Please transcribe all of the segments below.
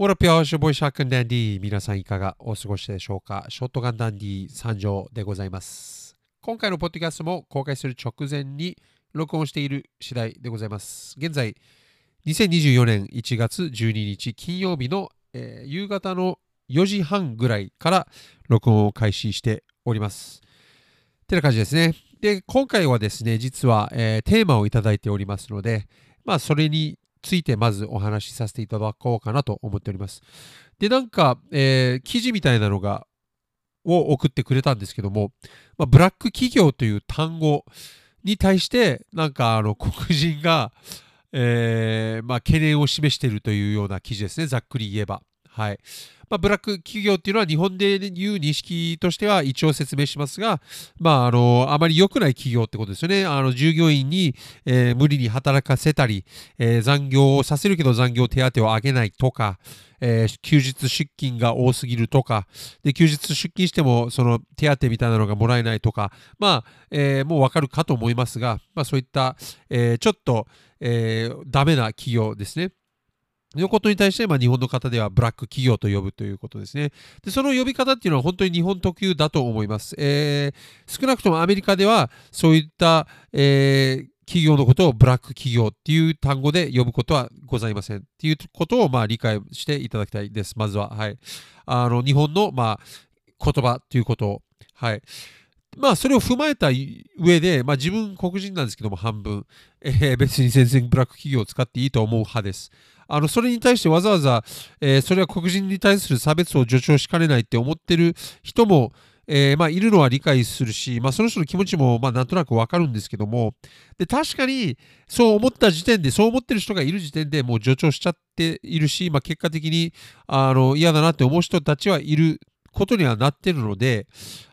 オラピアショボイシャークンダンディ皆さんいかがお過ごしでしょうか？ショートガンダンディ参上でございます。今回のポッドキャストも公開する直前に録音している次第でございます。現在2024年1月12日金曜日の、えー、夕方の4時半ぐらいから録音を開始しております。てな感じですね。で今回はですね実は、えー、テーマをいただいておりますのでまあそれについてまずお話しさせていただこうかなと思っております。で、なんか、えー、記事みたいなのが、を送ってくれたんですけども、まあ、ブラック企業という単語に対して、なんかあの黒人が、えー、まあ、懸念を示しているというような記事ですね、ざっくり言えば。はい。まあ、ブラック企業っていうのは日本で言う認識としては一応説明しますが、まあ、あの、あまり良くない企業ってことですよね。あの、従業員に、えー、無理に働かせたり、えー、残業をさせるけど残業手当を上げないとか、えー、休日出勤が多すぎるとか、で、休日出勤しても、その手当みたいなのがもらえないとか、まあ、えー、もうわかるかと思いますが、まあ、そういった、えー、ちょっと、えー、ダメな企業ですね。のことに対して、まあ、日本の方ではブラック企業と呼ぶということですね。で、その呼び方っていうのは本当に日本特有だと思います。えー、少なくともアメリカではそういった、えー、企業のことをブラック企業っていう単語で呼ぶことはございませんっていうことをまあ理解していただきたいです。まずは。はい。あの、日本のまあ言葉ということを。はい。まあ、それを踏まえた上で、まあ、自分黒人なんですけども、半分、えー、別に全然ブラック企業を使っていいと思う派です。あのそれに対してわざわざ、えー、それは黒人に対する差別を助長しかねないって思ってる人も、えー、まあ、いるのは理解するし、まあ、その人の気持ちも、まあ、なんとなくわかるんですけども、で、確かに、そう思った時点で、そう思ってる人がいる時点でもう助長しちゃっているし、まあ、結果的に、あの、嫌だなって思う人たちはいることにはなってるので、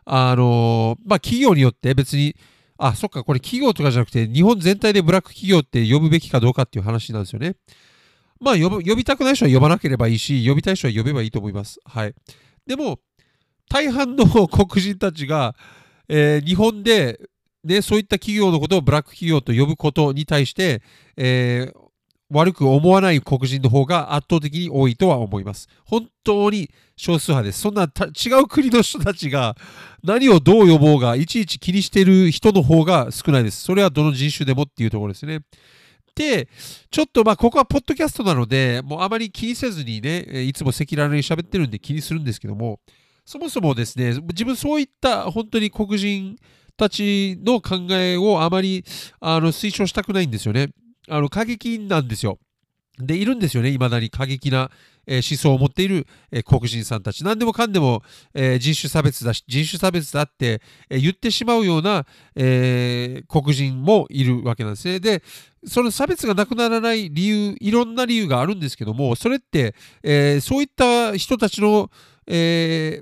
あの、まあ、企業によって別に、あ、そっか、これ企業とかじゃなくて、日本全体でブラック企業って呼ぶべきかどうかっていう話なんですよね。まあ呼ぶ、呼びたくない人は呼ばなければいいし、呼びたい人は呼べばいいと思います。はい。でも、大半の黒人たちが、えー、日本で、ね、そういった企業のことをブラック企業と呼ぶことに対して、えー、悪く思わない黒人の方が圧倒的に多いとは思います。本当に少数派です。そんな違う国の人たちが何をどう呼ぼうがいちいち気にしている人の方が少ないです。それはどの人種でもっていうところですね。で、ちょっとまあ、ここはポッドキャストなので、もうあまり気にせずにね、いつも赤裸々に喋ってるんで気にするんですけども、そもそもですね、自分そういった本当に黒人たちの考えをあまりあの推奨したくないんですよね。あの過激なんですよ。で、いるんですよね、未だに過激な、えー、思想を持っている、えー、黒人さんたち。何でもかんでも、えー、人種差別だし、人種差別だって、え言ってしまうような、え黒人もいるわけなんですね。で、その差別がなくならない理由、いろんな理由があるんですけども、それって、えそういった人たちの、え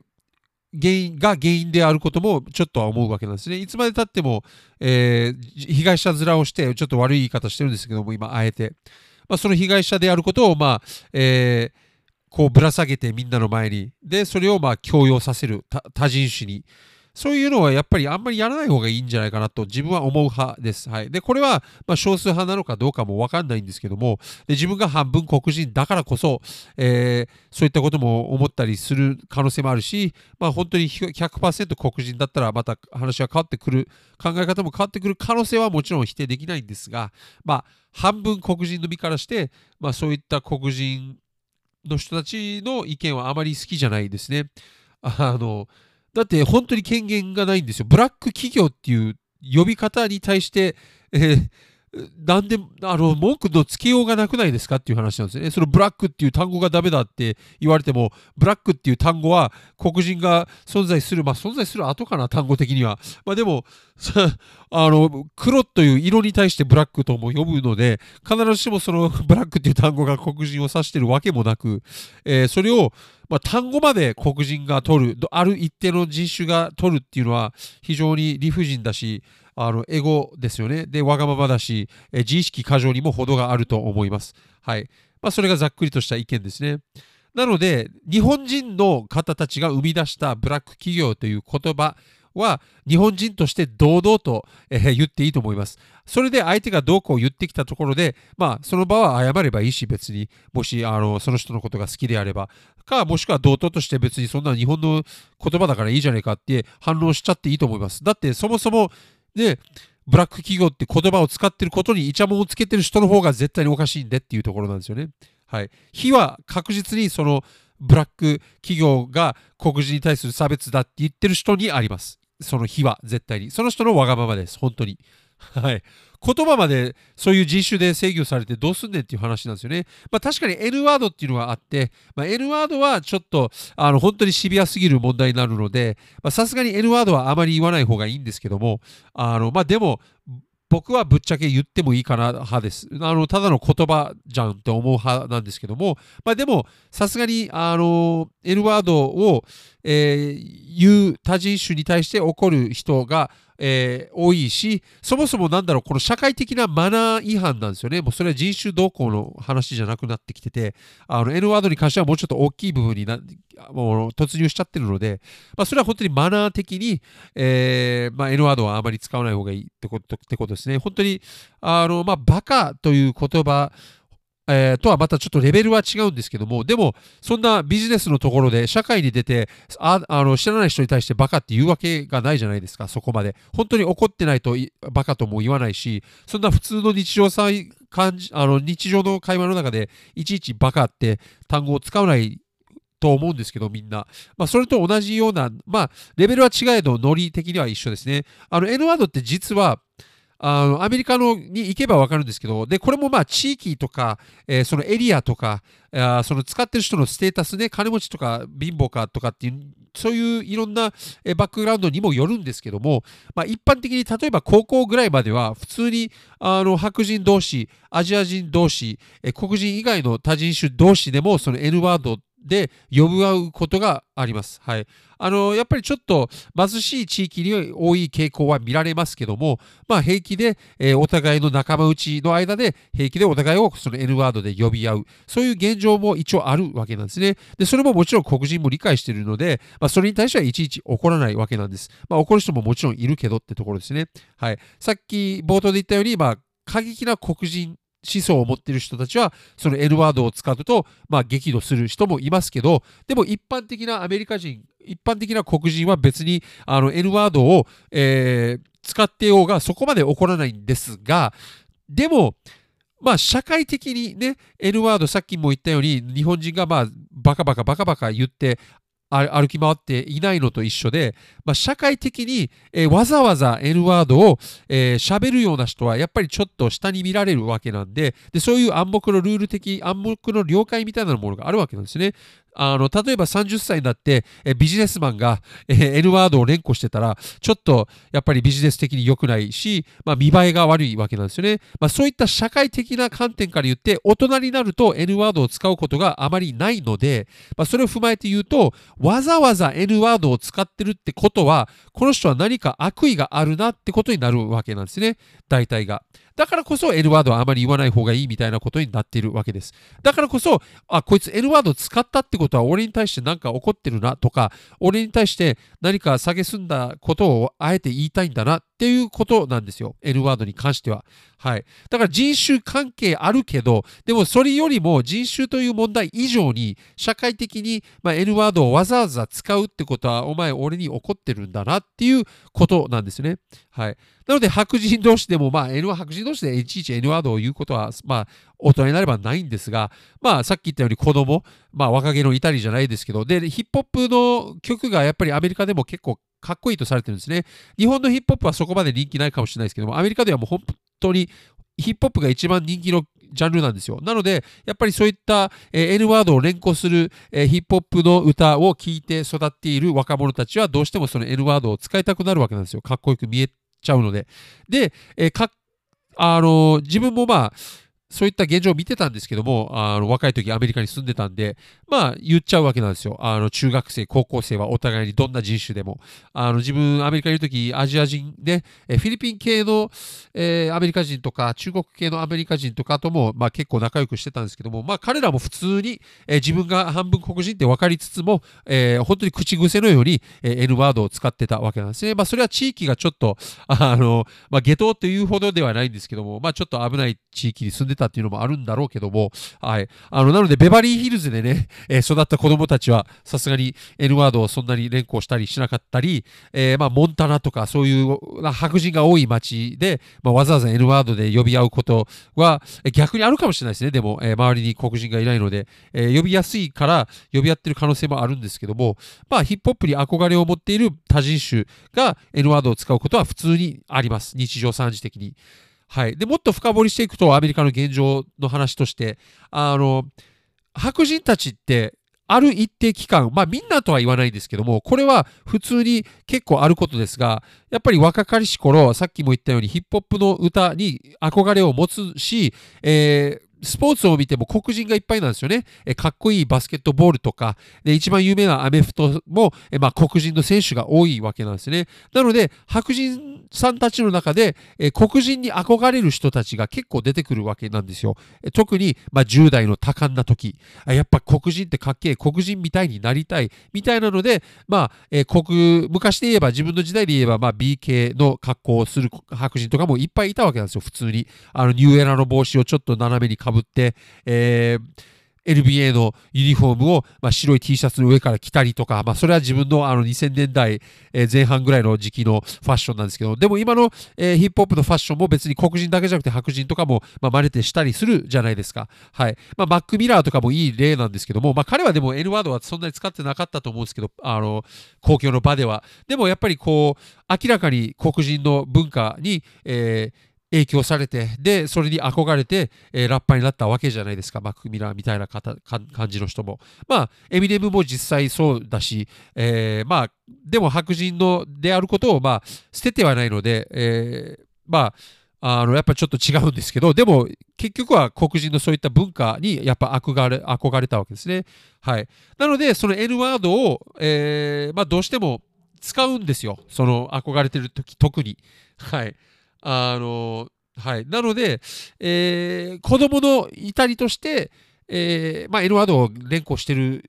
原因が原因であることもちょっとは思うわけなんですね。いつまでたっても、え被害者面をして、ちょっと悪い言い方してるんですけども、今、あえて。まあ、その被害者であることを、まあえー、こうぶら下げてみんなの前に。でそれをまあ強要させる他人種に。そういうのはやっぱりあんまりやらない方がいいんじゃないかなと自分は思う派です。はい、でこれはま少数派なのかどうかも分かんないんですけどもで自分が半分黒人だからこそ、えー、そういったことも思ったりする可能性もあるし、まあ、本当に100%黒人だったらまた話は変わってくる考え方も変わってくる可能性はもちろん否定できないんですが、まあ、半分黒人の身からして、まあ、そういった黒人の人たちの意見はあまり好きじゃないですね。あのだって本当に権限がないんですよ。ブラック企業っていう呼び方に対して、えー、なんで、あの、文句のつけようがなくないですかっていう話なんですね。そのブラックっていう単語がダメだって言われても、ブラックっていう単語は黒人が存在する、まあ存在する後かな、単語的には。まあでも、あの、黒という色に対してブラックとも呼ぶので、必ずしもそのブラックっていう単語が黒人を指してるわけもなく、えー、それを、まあ、単語まで黒人が取る、ある一定の人種が取るっていうのは非常に理不尽だし、あのエゴですよね。で、わがままだし、え自意識過剰にも程があると思います。はい。まあ、それがざっくりとした意見ですね。なので、日本人の方たちが生み出したブラック企業という言葉は日本人として堂々と、えー、言っていいと思います。それで相手がどうこう言ってきたところで、まあ、その場は謝ればいいし、別に、もし、あの、その人のことが好きであれば、か、もしくは同等として別にそんな日本の言葉だからいいじゃないかって反論しちゃっていいと思います。だって、そもそも、で、ブラック企業って言葉を使ってることにイチャモンをつけてる人の方が絶対におかしいんでっていうところなんですよね。はい。非は確実にそのブラック企業が黒人に対する差別だって言ってる人にあります。その非は絶対に。その人のわがままです。本当に。はい。言葉までそういう人種で制御されてどうすんねんっていう話なんですよね。まあ確かに N ワードっていうのがあって、まあ、N ワードはちょっとあの本当にシビアすぎる問題になるので、さすがに N ワードはあまり言わない方がいいんですけども、あのまあでも、僕はぶっちゃけ言ってもいいかな派です。あのただの言葉じゃんって思う派なんですけども、まあ、でもさすがにあの N ワードを、えー、言う多人種に対して怒る人がえー、多いし、そもそもなんだろう、この社会的なマナー違反なんですよね。もうそれは人種動向の話じゃなくなってきてて、あの N ワードに関してはもうちょっと大きい部分になもう突入しちゃってるので、まあ、それは本当にマナー的に、えーまあ、N ワードはあまり使わない方がいいってことってことですね。本当に、あの、まあ、バカという言葉えー、とはまたちょっとレベルは違うんですけども、でも、そんなビジネスのところで社会に出てああの知らない人に対してバカって言うわけがないじゃないですか、そこまで。本当に怒ってないとバカとも言わないし、そんな普通の日常さ感じあの日常の会話の中でいちいちバカって単語を使わないと思うんですけど、みんな。まあ、それと同じような、まあ、レベルは違えど、ノリ的には一緒ですね。あの、N ワードって実は、あのアメリカのに行けば分かるんですけど、で、これもまあ地域とか、えー、そのエリアとか、あその使ってる人のステータスね、金持ちとか貧乏かとかっていう、そういういろんなバックグラウンドにもよるんですけども、まあ、一般的に例えば高校ぐらいまでは普通にあの白人同士、アジア人同士、え黒人以外の多人種同士でもその N ワードで呼ぶ合うことがあります。はい。あの、やっぱりちょっと貧しい地域に多い傾向は見られますけども、まあ平気で、えー、お互いの仲間内の間で平気でお互いをその N ワードで呼び合う。そういう現状も一応あるわけなんですね。で、それももちろん黒人も理解しているので、まあそれに対してはいちいち怒らないわけなんです。まあ怒る人ももちろんいるけどってところですね。はい。さっき冒頭で言ったように、まあ過激な黒人思想を持っている人たちは、その N ワードを使うと、まあ、激怒する人もいますけど、でも一般的なアメリカ人、一般的な黒人は別にあの N ワードを、えー、使ってようがそこまで起こらないんですが、でも、まあ、社会的にね、N ワード、さっきも言ったように、日本人がまあ、バカバカバカバカ言って、歩き回っていないのと一緒で、まあ、社会的に、えー、わざわざ N ワードを喋、えー、るような人はやっぱりちょっと下に見られるわけなんででそういう暗黙のルール的暗黙の了解みたいなものがあるわけなんですね。あの例えば30歳になってえビジネスマンがえ N ワードを連呼してたらちょっとやっぱりビジネス的に良くないし、まあ、見栄えが悪いわけなんですよね、まあ、そういった社会的な観点から言って大人になると N ワードを使うことがあまりないので、まあ、それを踏まえて言うとわざわざ N ワードを使ってるってことはこの人は何か悪意があるなってことになるわけなんですね大体が。だからこそ N ワードはあまり言わない方がいいみたいなことになっているわけです。だからこそ、あ、こいつ N ワード使ったってことは俺に対して何か怒ってるなとか、俺に対して何か蔑んだことをあえて言いたいんだなていうことなんですよ。N ワードに関しては。はい。だから人種関係あるけど、でもそれよりも人種という問題以上に、社会的に、ま、N ワードをわざわざ使うってことは、お前俺に怒ってるんだなっていうことなんですね。はい。なので、白人同士でも、まあ、N は白人同士でいちいち N ワードを言うことは、まあ、大人になればないんですが、まあ、さっき言ったように子供、まあ、若気の至りじゃないですけど、で、ヒップホップの曲がやっぱりアメリカでも結構かっこいいとされてるんですね。日本のヒップホップはそこまで人気ないかもしれないですけども、アメリカではもう本当にヒップホップが一番人気のジャンルなんですよ。なので、やっぱりそういった、えー、N ワードを連呼する、えー、ヒップホップの歌を聴いて育っている若者たちはどうしてもその N ワードを使いたくなるわけなんですよ。かっこよく見えちゃうので。で、えー、かあの自分もまあ、そういった現状を見てたんですけども、あの若い時アメリカに住んでたんで、まあ言っちゃうわけなんですよ。あの中学生、高校生はお互いにどんな人種でも。あの自分、アメリカにいる時、アジア人で、フィリピン系の、えー、アメリカ人とか、中国系のアメリカ人とかとも、まあ、結構仲良くしてたんですけども、まあ彼らも普通に、えー、自分が半分黒人って分かりつつも、えー、本当に口癖のように、えー、N ワードを使ってたわけなんですね。まあそれは地域がちょっと、あの、まあ下等というほどではないんですけども、まあちょっと危ない地域に住んでたたっていうのもあるんだろうけども、はい。あの、なので、ベバリーヒルズでね、えー、育った子供たちは、さすがに N ワードをそんなに連呼したりしなかったり、えー、まあ、モンタナとか、そういう白人が多い町で、まあ、わざわざ N ワードで呼び合うことは、逆にあるかもしれないですね。でも、えー、周りに黒人がいないので、えー、呼びやすいから呼び合ってる可能性もあるんですけども、まあ、ヒップホップに憧れを持っている多人種が N ワードを使うことは普通にあります。日常三次的に。はい、でもっと深掘りしていくとアメリカの現状の話としてあの白人たちってある一定期間、まあみんなとは言わないんですけども、これは普通に結構あることですが、やっぱり若かりし頃、さっきも言ったようにヒップホップの歌に憧れを持つし、えースポーツを見ても黒人がいっぱいなんですよね。えかっこいいバスケットボールとか、で一番有名なアメフトもえ、まあ、黒人の選手が多いわけなんですね。なので、白人さんたちの中でえ黒人に憧れる人たちが結構出てくるわけなんですよ。え特に、まあ、10代の多感な時あやっぱ黒人ってかっけえ、黒人みたいになりたいみたいなので、まあえ黒昔で言えば、自分の時代で言えば、まあ、B 系の格好をする白人とかもいっぱいいたわけなんですよ、普通に。あのニューエラの帽子をちょっと斜めにかぶって、えー NBA のユニフォームを、まあ、白い T シャツの上から着たりとか、まあ、それは自分のあの2000年代、え前半ぐらいの時期のファッションなんですけど、でも今の、えー、ヒップホップのファッションも別に黒人だけじゃなくて白人とかも、まあ、真似てしたりするじゃないですか。はい。まあ、マック・ミラーとかもいい例なんですけども、まあ、彼はでも N ワードはそんなに使ってなかったと思うんですけど、あの、公共の場では。でもやっぱりこう、明らかに黒人の文化に、えー影響されて、で、それに憧れて、えー、ラッパーになったわけじゃないですか、マック・ミラーみたいな感じの人も。まあ、エミネムも実際そうだし、えー、まあ、でも白人のであることを、まあ、捨ててはないので、えー、まあ、あのやっぱちょっと違うんですけど、でも結局は黒人のそういった文化にやっぱ憧れ憧れたわけですね。はい。なので、その N ワードを、えー、まあ、どうしても使うんですよ。その憧れてる時特に。はい。あのはい、なので、えー、子供の至りとして、えーまあ、N ワードを連呼している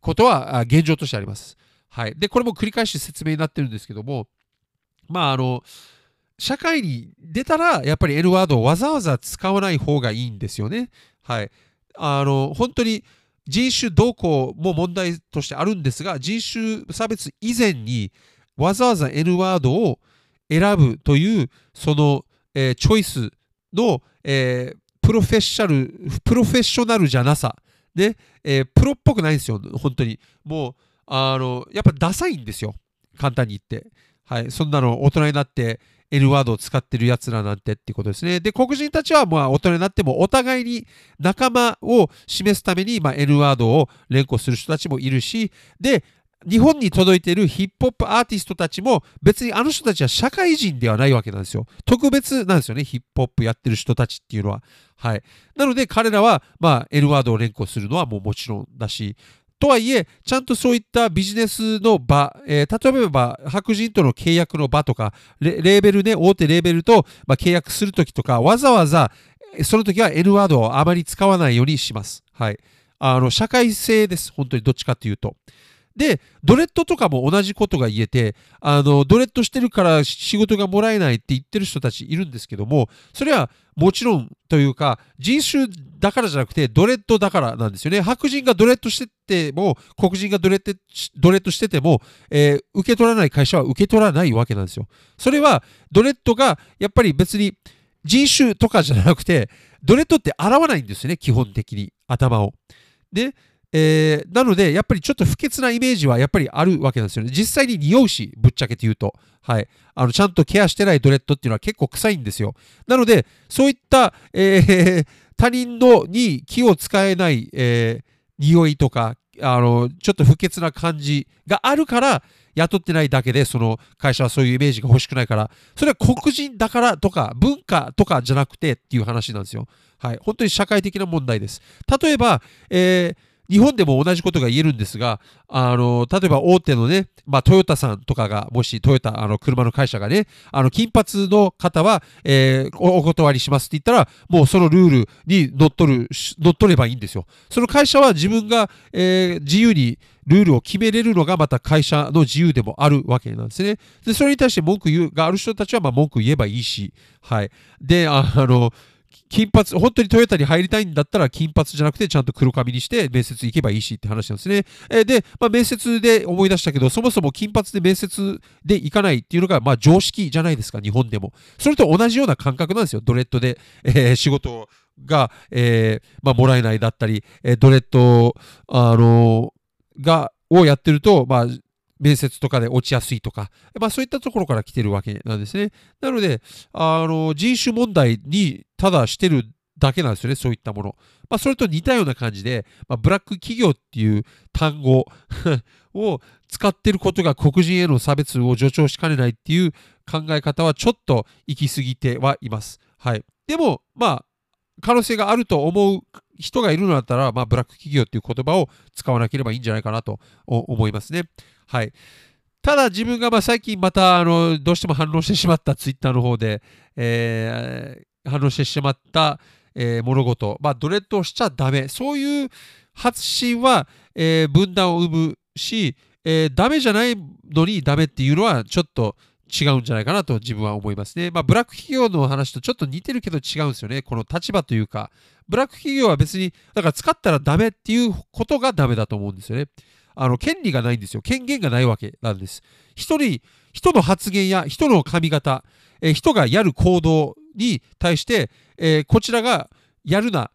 ことは現状としてあります。はい、でこれも繰り返し説明になってるんですけども、まあ、あの社会に出たらやっぱり N ワードをわざわざ使わない方がいいんですよね。はい、あの本当に人種動向も問題としてあるんですが人種差別以前にわざわざ N ワードを選ぶというその、えー、チョイスの、えー、プロフェッショナルプロフェッショナルじゃなさ。で、えー、プロっぽくないんですよ。本当に。もうあのやっぱダサいんですよ。簡単に言って。はい。そんなの大人になって N ワードを使ってるやつらなんてってことですね。で、黒人たちはまあ大人になってもお互いに仲間を示すためにまあ N ワードを連呼する人たちもいるし、で、日本に届いているヒップホップアーティストたちも別にあの人たちは社会人ではないわけなんですよ。特別なんですよね、ヒップホップやってる人たちっていうのは。はい。なので彼らは、まあ、N ワードを連呼するのはもうもちろんだし、とはいえ、ちゃんとそういったビジネスの場、えー、例えば白人との契約の場とか、レーベルね、大手レーベルと、まあ、契約するときとか、わざわざその時は N ワードをあまり使わないようにします。はい。あの、社会性です。本当にどっちかというと。で、ドレッドとかも同じことが言えて、あの、ドレッドしてるから仕事がもらえないって言ってる人たちいるんですけども、それはもちろんというか、人種だからじゃなくて、ドレッドだからなんですよね。白人がドレッドしてても、黒人がドレッドレッドしてても、えー、受け取らない会社は受け取らないわけなんですよ。それは、ドレッドがやっぱり別に人種とかじゃなくて、ドレッドって洗わないんですよね、基本的に、頭を。で、えー、なので、やっぱりちょっと不潔なイメージはやっぱりあるわけなんですよね。実際に匂うし、ぶっちゃけて言うと。はい。あの、ちゃんとケアしてないドレッドっていうのは結構臭いんですよ。なので、そういった、えー、他人のに気を使えない、えー、匂いとか、あのちょっと不潔な感じがあるから雇ってないだけでその会社はそういうイメージが欲しくないからそれは黒人だからとか文化とかじゃなくてっていう話なんですよ。はい、本当に社会的な問題です。例えば、えー日本でも同じことが言えるんですが、あの、例えば大手のね、まあ、トヨタさんとかが、もしトヨタ、あの、車の会社がね、あの、金髪の方は、えー、お断りしますって言ったら、もうそのルールに乗っ取る、乗っ取ればいいんですよ。その会社は自分が、えー、自由にルールを決めれるのがまた会社の自由でもあるわけなんですね。で、それに対して文句言うがある人たちは、まあ、文句言えばいいし、はい。で、あの、金髪、本当にトヨタに入りたいんだったら金髪じゃなくてちゃんと黒髪にして面接行けばいいしって話なんですね。えー、で、まあ、面接で思い出したけど、そもそも金髪で面接で行かないっていうのがまあ常識じゃないですか、日本でも。それと同じような感覚なんですよ、ドレッドで、えー、仕事が、えー、まあ、もらえないだったり、えドレッド、あのが、をやってると、まあ、面接とかで落ちやすいとか、まあ、そういったところから来てるわけなんですね。なので、あの人種問題にただしてるだけなんですよね、そういったもの。まあ、それと似たような感じで、まあ、ブラック企業っていう単語 を使ってることが黒人への差別を助長しかねないっていう考え方はちょっと行き過ぎてはいます。はい。でも、まあ、可能性があると思う人がいるのだったら、まあ、ブラック企業っていう言葉を使わなければいいんじゃないかなと思いますね。はい。ただ自分がまあ最近またあのどうしても反応してしまったツイッターの方で、えー、反応してしまった、えー、物事、まあ、ドレッドをしちゃダメ。そういう発信は、えー、分断を生むし、えー、ダメじゃないのにダメっていうのはちょっと違うんじゃないかなと自分は思いますね。まあ、ブラック企業の話とちょっと似てるけど違うんですよね。この立場というか、ブラック企業は別に、だから使ったらダメっていうことがダメだと思うんですよね。あの、権利がないんですよ。権限がないわけなんです。人に、人の発言や人の髪型、えー、人がやる行動に対して、えー、こちらがやるな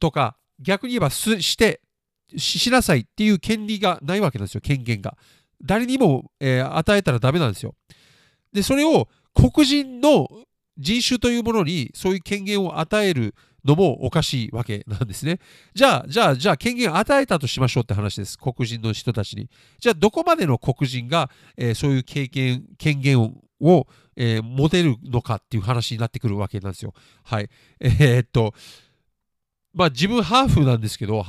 とか、逆に言えばしてしなさいっていう権利がないわけなんですよ、権限が。誰にも、えー、与えたらダメなんですよ。で、それを黒人の人種というものにそういう権限を与えるのもおかしいわけなんですね。じゃあ、じゃあ、じゃあ、権限を与えたとしましょうって話です。黒人の人たちに。じゃあ、どこまでの黒人が、えー、そういう経験、権限を、えー、持てるのかっていう話になってくるわけなんですよ。はい。えー、っと、まあ、自分ハーフなんですけど、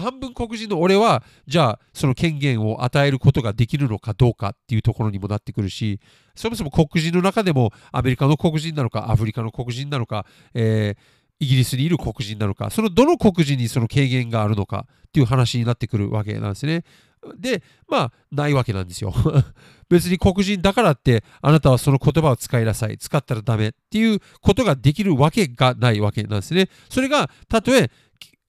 半分黒人の俺は、じゃあ、その権限を与えることができるのかどうかっていうところにもなってくるし、そもそも黒人の中でもアメリカの黒人なのか、アフリカの黒人なのか、えー、イギリスにいる黒人なのか、そのどの黒人にその軽減があるのかっていう話になってくるわけなんですね。で、まあ、ないわけなんですよ。別に黒人だからって、あなたはその言葉を使いなさい、使ったらダメっていうことができるわけがないわけなんですね。それが、たとえ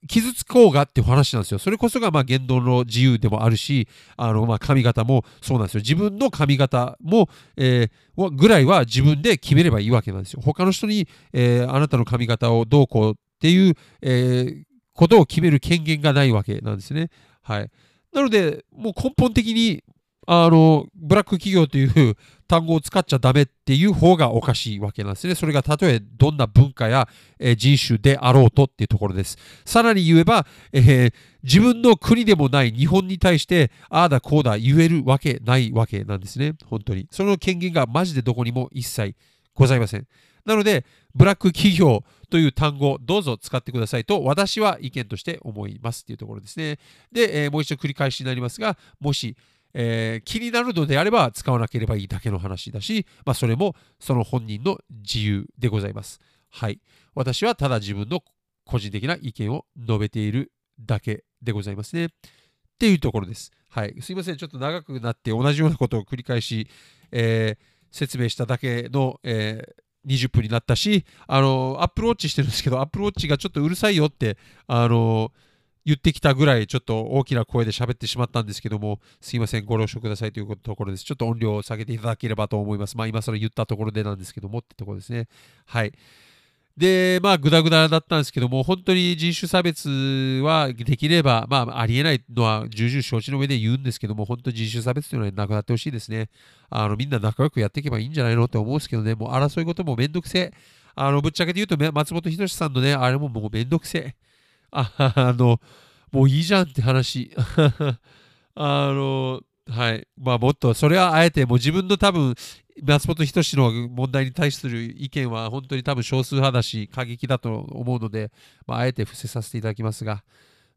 傷つこうがっていう話なんですよ。それこそがまあ言動の自由でもあるし、あのまあ髪型もそうなんですよ。自分の髪型も、えー、ぐらいは自分で決めればいいわけなんですよ。他の人に、えー、あなたの髪型をどうこうっていう、えー、ことを決める権限がないわけなんですね。はい。なので、もう根本的にあの、ブラック企業という単語を使っちゃダメっていう方がおかしいわけなんですね。それがたとえどんな文化や、え人種であろうとっていうところです。さらに言えば、えー、自分の国でもない日本に対して、ああだこうだ言えるわけないわけなんですね。本当に。その権限がマジでどこにも一切ございません。なので、ブラック企業という単語を、どうぞ使ってくださいと、私は意見として思いますっていうところですね。で、えー、もう一度繰り返しになりますが、もし、えー、気になるのであれば使わなければいいだけの話だし、まあ、それもその本人の自由でございます。はい。私はただ自分の個人的な意見を述べているだけでございますね。っていうところです。はい。すいません。ちょっと長くなって同じようなことを繰り返し、えー、説明しただけの、えー、20分になったし、あの、アップルウォッチしてるんですけど、アップルウォッチがちょっとうるさいよって、あの、言ってきたぐらいちょっと大きな声で喋ってしまったんですけども、すいません、ご了承くださいというところです。ちょっと音量を下げていただければと思います。まあ今更言ったところでなんですけどもってところですね。はい。で、まあ、ぐだぐだだったんですけども、本当に人種差別はできれば、まあ、ありえないのは重々承知の上で言うんですけども、本当に人種差別というのはなくなってほしいですね。あの、みんな仲良くやっていけばいいんじゃないのって思うんですけどね、もう争い事もめんどくせえ。あの、ぶっちゃけて言うと、松本人志さんのね、あれももうめんどくせえ。ああの、もういいじゃんって話。あの、はい。まあもっと、それはあえてもう自分の多分、松本人志の問題に対する意見は本当に多分少数派だし、過激だと思うので、まあ、あえて伏せさせていただきますが、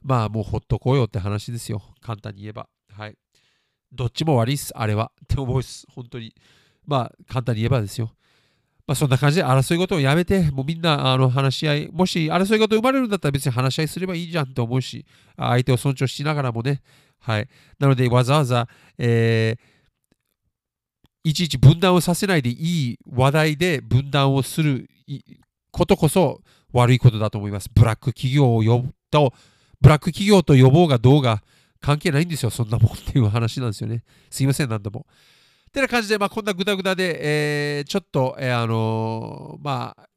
まあもうほっとこうよって話ですよ。簡単に言えば。はい。どっちも悪いっす、あれは。って思うっす。本当に。まあ簡単に言えばですよ。まあそんな感じで争い事をやめて、もうみんなあの話し合い、もし争い事生まれるんだったら別に話し合いすればいいじゃんって思うし、相手を尊重しながらもね。はい。なのでわざわざ、えーいちいち分断をさせないでいい話題で分断をすることこそ悪いことだと思います。ブラック企業を呼ぶと、ブラック企業と呼ぼうがどうが関係ないんですよ、そんなもんっていう話なんですよね。すいません、何度も。てな感じで、まあ、こんなぐだぐだで、えー、ちょっと、えー、あのー、まあ、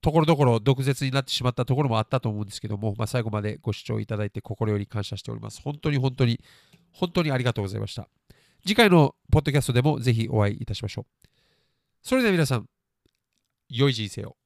ところどころ毒舌になってしまったところもあったと思うんですけども、まあ、最後までご視聴いただいて心より感謝しております。本当に本当に、本当にありがとうございました。次回のポッドキャストでもぜひお会いいたしましょう。それでは皆さん、良い人生を。